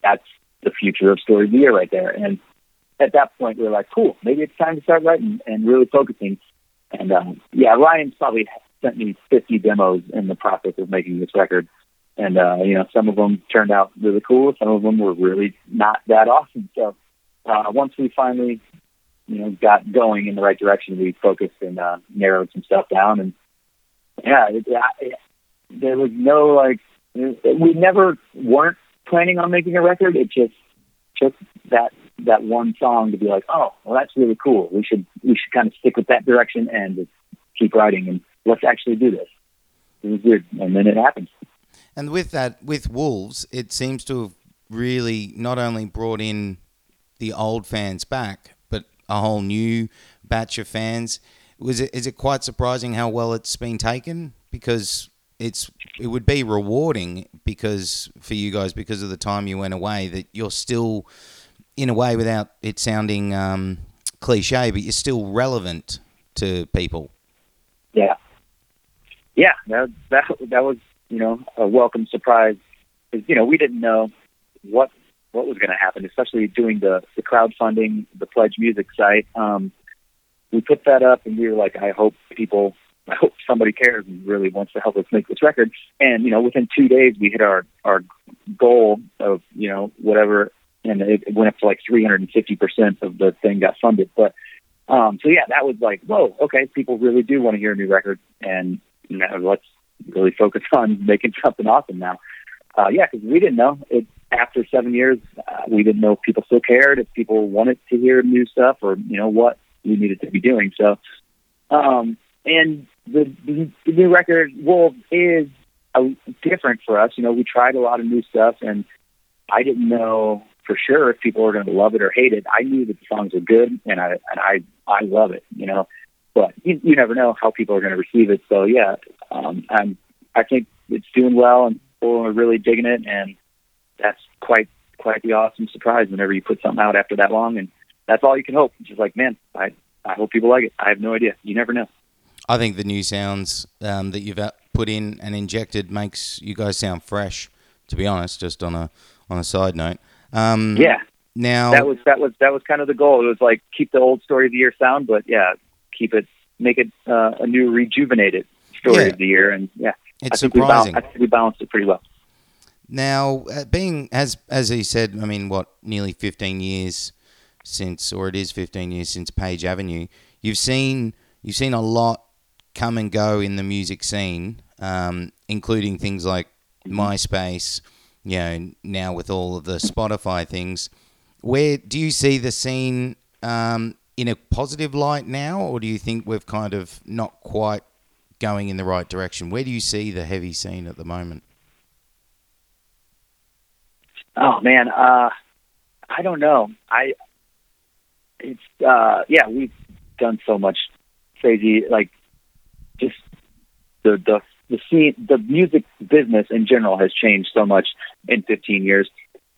that's the future of Story of the Year right there. And at that point, we were like, cool, maybe it's time to start writing and really focusing. And um, yeah, Ryan's probably sent me 50 demos in the process of making this record. And, uh, you know, some of them turned out really cool. Some of them were really not that awesome. So, uh, once we finally, you know, got going in the right direction, we focused and, uh, narrowed some stuff down. And yeah, it, it, there was no like, we never weren't planning on making a record. It just took that, that one song to be like, oh, well, that's really cool. We should, we should kind of stick with that direction and keep writing and let's actually do this. It was weird. And then it happened. And with that, with Wolves, it seems to have really not only brought in the old fans back, but a whole new batch of fans. Was it is it quite surprising how well it's been taken? Because it's it would be rewarding because for you guys because of the time you went away that you're still in a way without it sounding um, cliche, but you're still relevant to people. Yeah. Yeah, that that that was you know a welcome surprise because you know we didn't know what what was going to happen, especially doing the the crowdfunding, the pledge music site. Um, we put that up, and we were like, I hope people, I hope somebody cares and really wants to help us make this record. And you know, within two days, we hit our our goal of you know whatever, and it, it went up to like 350 percent of the thing got funded. But um, so yeah, that was like, whoa, okay, people really do want to hear a new record, and you know, let's really focus on making something awesome now. Uh, yeah, because we didn't know it after seven years. Uh, we didn't know if people still cared, if people wanted to hear new stuff, or you know what we needed to be doing. So, um, and the, the, the new record Wolves is a, different for us. You know, we tried a lot of new stuff, and I didn't know for sure if people were going to love it or hate it. I knew that the songs were good, and I and I I love it. You know, but you, you never know how people are going to receive it. So yeah, um, I'm I think it's doing well, and people are really digging it, and that's quite quite the awesome surprise whenever you put something out after that long, and that's all you can hope. It's just like, man, I I hope people like it. I have no idea. You never know. I think the new sounds um, that you've put in and injected makes you guys sound fresh. To be honest, just on a on a side note. Um, yeah. Now that was that was that was kind of the goal. It was like keep the old story of the year sound, but yeah, keep it, make it uh, a new rejuvenated story Yeah. of the year, and yeah, it's I think we surprising. balanced, I think we balanced it pretty well. Now, uh, being as as he said, I mean, what nearly fifteen years since, or it is fifteen years since Page Avenue. You've seen you've seen a lot come and go in the music scene, um, including things like MySpace. You know, now with all of the Spotify things, where do you see the scene um, in a positive light now, or do you think we've kind of not quite going in the right direction? Where do you see the heavy scene at the moment? Oh man, uh, I don't know. I it's uh, yeah, we've done so much crazy like the the the scene, the music business in general has changed so much in 15 years.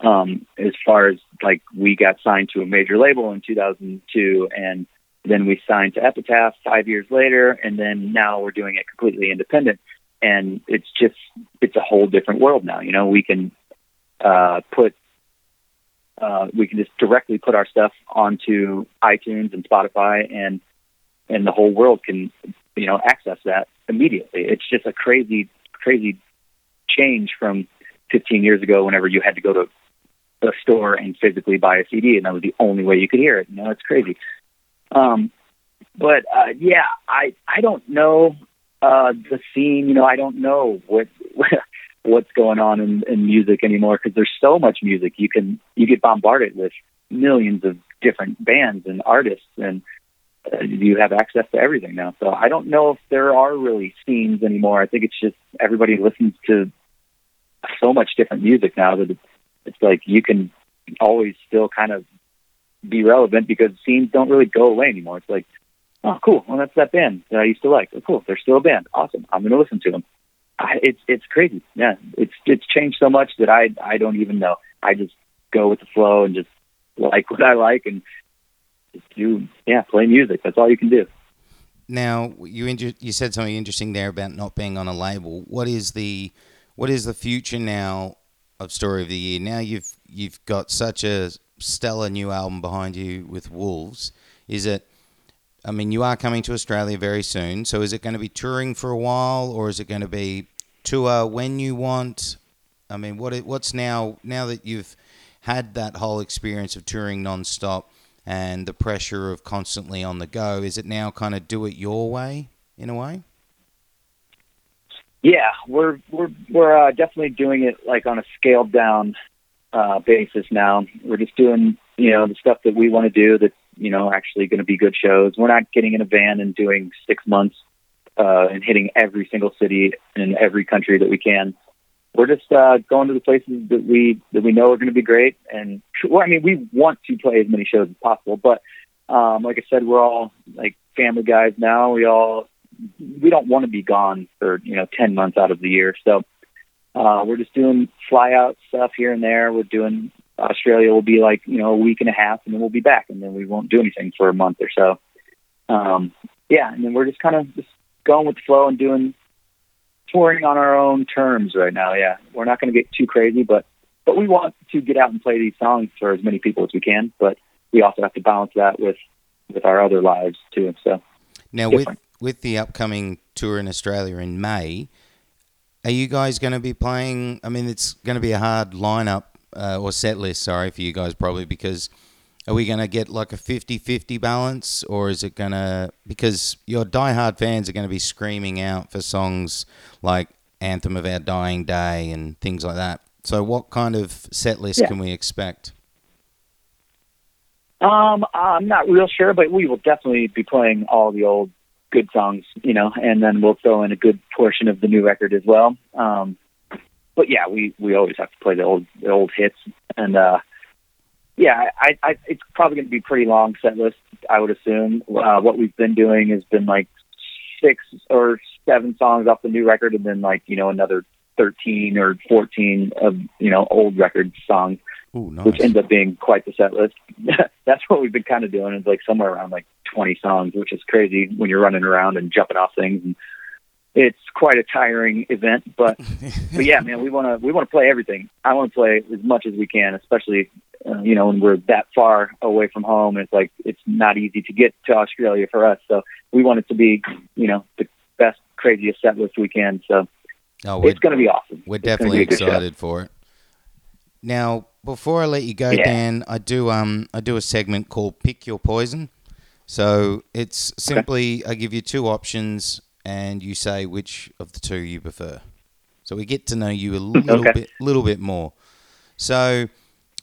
Um, as far as like we got signed to a major label in 2002, and then we signed to Epitaph five years later, and then now we're doing it completely independent. And it's just it's a whole different world now. You know, we can uh, put uh, we can just directly put our stuff onto iTunes and Spotify, and and the whole world can you know access that immediately. It's just a crazy, crazy change from 15 years ago. Whenever you had to go to a store and physically buy a CD, and that was the only way you could hear it. You know, it's crazy. Um, but uh, yeah, I I don't know uh, the scene. You know, I don't know what. what's going on in, in music anymore because there's so much music you can you get bombarded with millions of different bands and artists and Uh, you have access to everything now. So i don't know if there are really scenes anymore. I think it's just everybody listens to so much different music now that it's, it's like you can always still kind of be relevant because scenes don't really go away anymore. It's like oh cool. Well that's that band that i used to like. Oh, cool. They're still a band. Awesome. I'm going to listen to them. I, it's it's crazy. Yeah, it's it's changed so much that I I don't even know. I just go with the flow and just like what I like and do yeah play music. That's all you can do. Now you inter- you said something interesting there about not being on a label. What is the what is the future now of Story of the Year? Now you've you've got such a stellar new album behind you with Wolves. Is it? I mean, you are coming to Australia very soon. So is it going to be touring for a while, or is it going to be tour when you want? I mean, what what's now now that you've had that whole experience of touring nonstop and the pressure of constantly on the go? Is it now kind of do it your way in a way? Yeah, we're we're we're uh, definitely doing it like on a scaled down uh, basis now. We're just doing you know the stuff that we want to do that's you know actually going to be good shows. We're not getting in a van and doing six months uh, and hitting every single city in every country that we can. We're just uh, going to the places that we that we know are going to be great. And well, I mean, we want to play as many shows as possible, but um, like I said, we're all like family guys now. We all we don't want to be gone for you know ten months out of the year. So uh, we're just doing fly out stuff here and there. We're doing Australia will be like you know a week and a half, and then we'll be back, and then we won't do anything for a month or so. Um, yeah, and then we're just kind of just going with the flow and doing touring on our own terms right now. Yeah, we're not going to get too crazy, but but we want to get out and play these songs for as many people as we can. But we also have to balance that with with our other lives too. So now different. with with the upcoming tour in Australia in May, are you guys going to be playing? I mean, it's going to be a hard lineup uh, or set list, sorry, for you guys probably because are we going to get like a 50-50 balance or is it going to because your diehard fans are going to be screaming out for songs like Anthem of Our Dying Day and things like that. So what kind of set list Yeah. can we expect? Um, I'm not real sure, but we will definitely be playing all the old good songs, you know, and then we'll throw in a good portion of the new record as well. Um, but yeah, we we always have to play the old the old hits, and uh, yeah, I, I it's probably going to be pretty long set list. I would assume. Uh, what we've been doing has been like six or seven songs off the new record, and then like you know another thirteen or fourteen of you know old record songs. Ooh, nice. which ends up being quite the set list. That's what we've been kind of doing. It's like somewhere around like 20 songs, which is crazy when you're running around and jumping off things. And it's quite a tiring event, but but yeah, man, we want to we want to play everything. I want to play as much as we can, especially uh, you know when we're that far away from home. It's like it's not easy to get to Australia for us, so we want it to be you know the best craziest set list we can. So oh, it's going to be awesome. we're It's definitely be a good show. excited for it. Now, before I let you go, Yeah. Dan, I do um I do a segment called Pick Your Poison. So it's simply I give you two options and you say which of the two you prefer. So we get to know you a little Okay. bit little bit more. So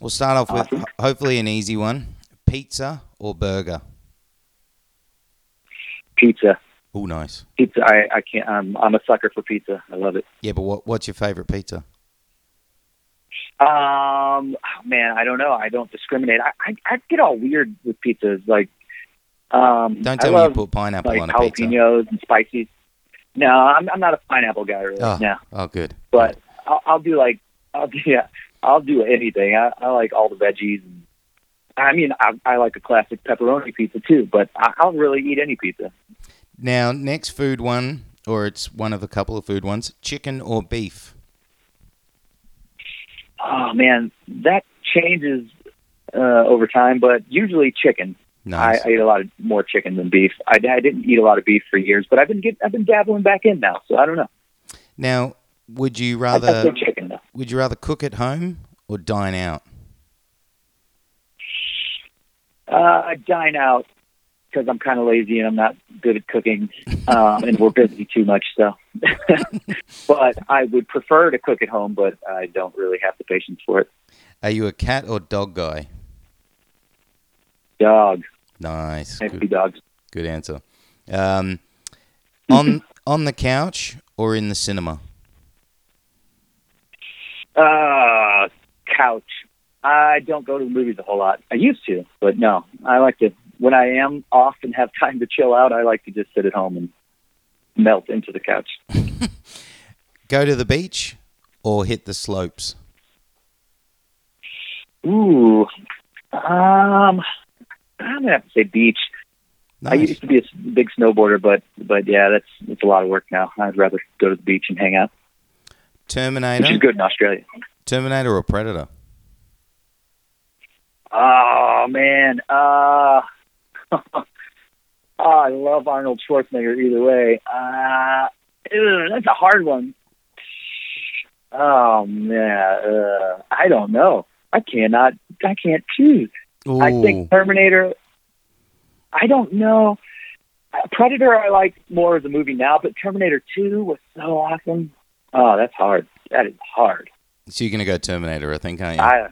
we'll start off with Awesome. ho- hopefully an easy one. Pizza or burger? Pizza, Oh, nice. pizza. I I can't. I'm I'm a sucker for pizza. I love it. Yeah, but what what's your favorite pizza? Um, oh, man, I don't know. I don't discriminate. I I, I get all weird with pizzas. Like, um, Don't I tell me you love, put pineapple like on a pizza. jalapenos and spicy. No, I'm I'm not a pineapple guy really. Oh, No, oh, good. but I'll, I'll do like I'll do yeah I'll do anything. I, I like all the veggies. And, I mean, I, I like a classic pepperoni pizza too, but I, I'll really eat any pizza. Now, next food one, or it's one of a couple of food ones: chicken or beef. Oh man, that changes uh, over time, but usually chicken. Nice. I, I eat a lot of more chicken than beef. I, I didn't eat a lot of beef for years, but I've been get, I've been dabbling back in now, so I don't know. now, would you rather chicken would you rather cook at home or dine out? Uh, I dine out because I'm kind of lazy and I'm not good at cooking, um, and we're busy too much. So, but I would prefer to cook at home, but I don't really have the patience for it. Are you a cat or dog guy? Dog, Nice. maybe Good, dogs. good answer. Um, on on the couch or in the cinema? Uh, couch. I don't go to the movies a whole lot. I used to, but no. I like to when I am off and have time to chill out. I like to just sit at home and melt into the couch. Go to the beach or hit the slopes? Ooh, um, I'm gonna have to say beach. I used to be a big snowboarder, but but yeah, that's it's a lot of work now. I'd rather go to the beach and hang out, Terminator, which is good in Australia. Terminator or Predator? Oh man, uh, oh, I love Arnold Schwarzenegger either way. Uh, ew, that's a hard one. Oh man, uh, I don't know. I cannot. I can't choose. Ooh, I think Terminator. I don't know. Predator I like more as a movie now, but Terminator Two was so awesome. Oh, that's hard. That is hard. so you're gonna go Terminator, I think, aren't you? I.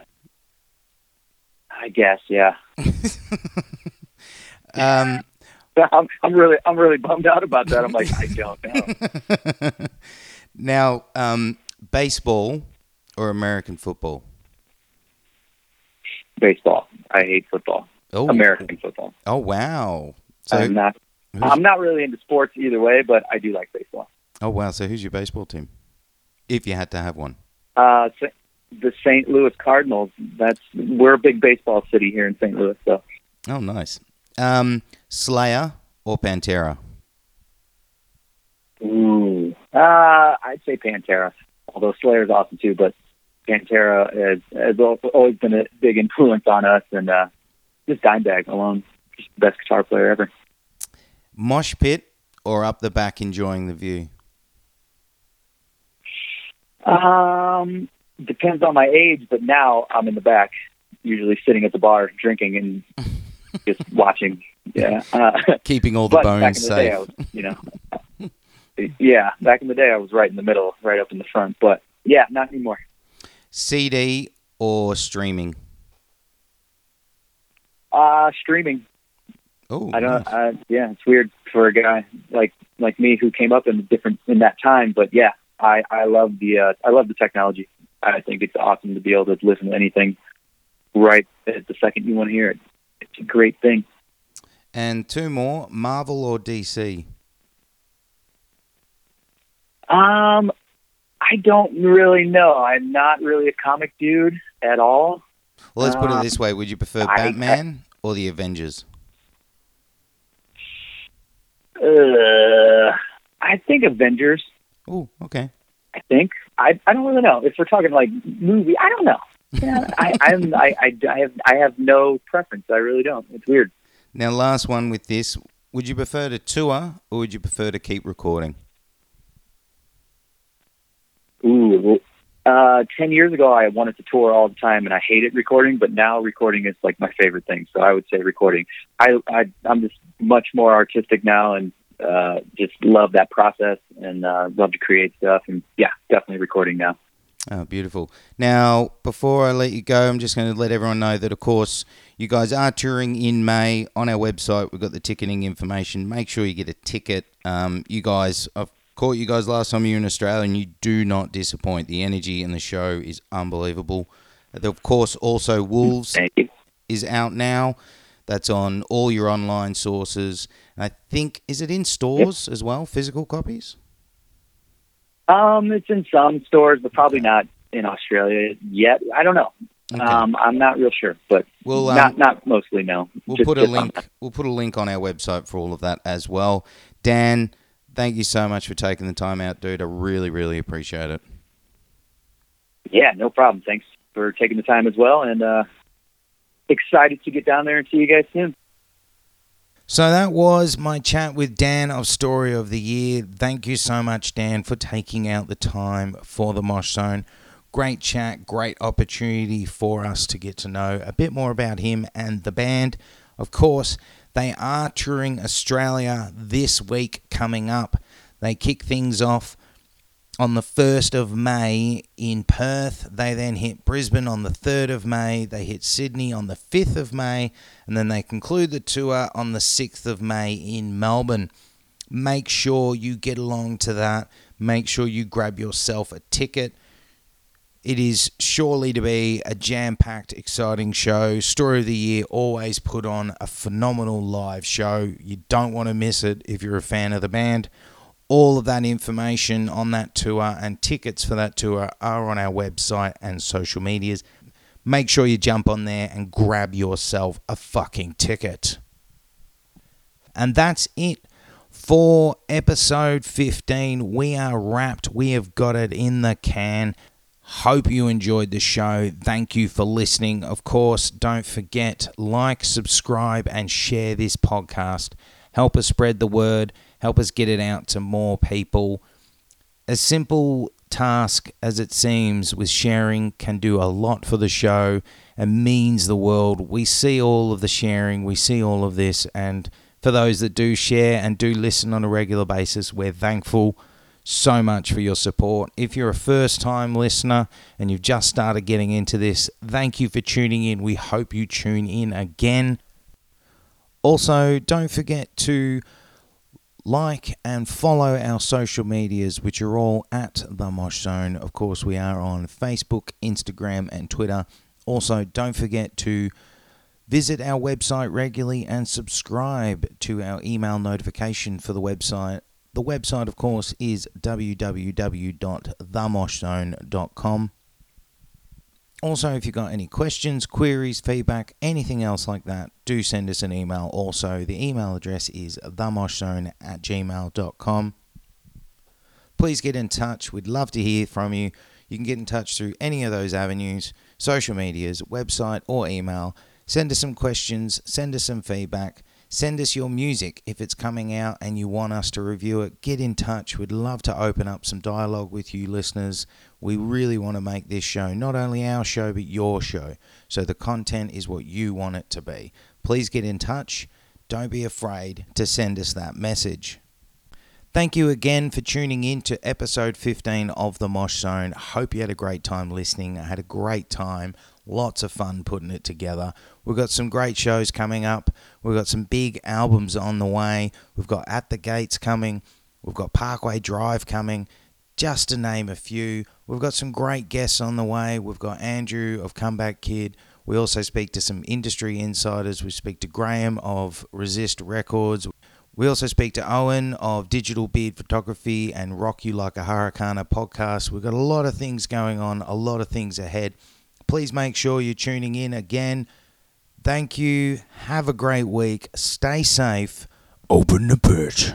I guess, yeah. um, I'm, I'm really, I'm really bummed out about that. I'm like, I don't know. now, um, baseball or American football? Baseball. I hate football. Oh, American football. Oh wow! So, I'm not. I'm not really into sports either way, but I do like baseball. oh wow! So who's your baseball team? If you had to have one. Uh, the St. Louis Cardinals. That's we're a big baseball city here in St. Louis. So Oh, nice. Um, Slayer or Pantera? Ooh. Uh, I'd say Pantera, although Slayer's awesome too, but Pantera has, has al- always been a big influence on us, and uh, just Dimebag alone, just the best guitar player ever. Mosh pit or up the back enjoying the view? Um, depends on my age, but now I'm in the back, usually sitting at the bar drinking and just watching. Yeah. Uh, Keeping all the but back bones in the day, safe. was, you know, yeah, back in the day, I was right in the middle, right up in the front. But yeah, not anymore. CD or streaming? Uh, streaming. Oh, I don't. nice. Uh, yeah, it's weird for a guy like like me who came up in different in that time. But yeah, I I love the uh, I love the technology. I think it's awesome to be able to listen to anything right at the second you want to hear it. It's a great thing. And two more: Marvel or DC? Um, I don't really know. I'm not really a comic dude at all. Well, let's put it Uh, this way: Would you prefer I- Batman or the Avengers? Uh, I think Avengers. Oh, okay. I think I I don't really know if we're talking like movie. I don't know. Yeah, I I'm, I I I have I have no preference. I really don't. It's weird. Now, last one with this: Would you prefer to tour or would you prefer to keep recording? Ooh. Uh, ten years ago, I wanted to tour all the time, and I hated recording. But now, recording is like my favorite thing. So I would say recording. I, I I'm just much more artistic now, and uh, just love that process, and uh, love to create stuff. And yeah, definitely recording now. Oh, beautiful. Now, before I let you go, I'm just going to let everyone know that, of course, you guys are touring in May. On our website, we've got the ticketing information. Make sure you get a ticket. Um, you guys, I've caught you guys last time you were in Australia, and you do not disappoint. The energy in the show is unbelievable. Of course, also Wolves is out now. That's on all your online sources. And I think, is it in stores as well, physical copies? Um, it's in some stores, but probably not in Australia yet. I don't know. Okay. Um, I'm not real sure, but We'll, um, not not mostly no. We'll Just- put a link. We'll put a link on our website for all of that as well. Dan, thank you so much for taking the time out, dude. I really, really appreciate it. Yeah, no problem. Thanks for taking the time as well, and uh, excited to get down there and see you guys soon. So that was my chat with Dan of Story of the Year. Thank you so much, Dan, for taking out the time for the Mosh Zone. Great chat, great opportunity for us to get to know a bit more about him and the band. Of course, they are touring Australia this week coming up. They kick things off on the 1st of May in Perth. They then hit Brisbane on the 3rd of May. They hit Sydney on the 5th of May. And then they conclude the tour on the 6th of May in Melbourne. Make sure you get along to that. Make sure you grab yourself a ticket. It is surely to be a jam packed, exciting show. Story of the Year always put on a phenomenal live show. You don't want to miss it if you're a fan of the band. All of that information on that tour and tickets for that tour are on our website and social medias. Make sure you jump on there and grab yourself a fucking ticket. And that's it for episode 15. We are wrapped. We have got it in the can. Hope you enjoyed the show. Thank you for listening. Of course, don't forget like, subscribe and share this podcast. Help us spread the word. Help us get it out to more people. A simple task as it seems with sharing can do a lot for the show and means the world. We see all of the sharing, we see all of this, and for those that do share and do listen on a regular basis, we're thankful so much for your support. If you're a first time listener and you've just started getting into this, thank you for tuning in. We hope you tune in again. Also, don't forget to like and follow our social medias, which are all at the Mosh Zone. Of course, we are on Facebook, Instagram, and Twitter. Also, don't forget to visit our website regularly and subscribe to our email notification for the website. The website, of course, is www.themoshzone.com. Also, if you've got any questions, queries, feedback, anything else like that, do send us an email. Also, the email address is themoshzone at gmail.com. Please get in touch. We'd love to hear from you. You can get in touch through any of those avenues social medias, website, or email. Send us some questions, send us some feedback, send us your music if it's coming out and you want us to review it. Get in touch. We'd love to open up some dialogue with you, listeners. We really want to make this show not only our show, but your show. So the content is what you want it to be. Please get in touch. Don't be afraid to send us that message. Thank you again for tuning in to episode 15 of The Mosh Zone. Hope you had a great time listening. I had a great time. Lots of fun putting it together. We've got some great shows coming up. We've got some big albums on the way. We've got At the Gates coming. We've got Parkway Drive coming. Just to name a few. We've got some great guests on the way. We've got Andrew of Comeback Kid. We also speak to some industry insiders. We speak to Graham of Resist Records. We also speak to Owen of Digital Beard Photography and Rock You Like a Hurricane podcast. We've got a lot of things going on, a lot of things ahead. please make sure you're tuning in again. Thank you. Have a great week. Stay safe. Open the pitch.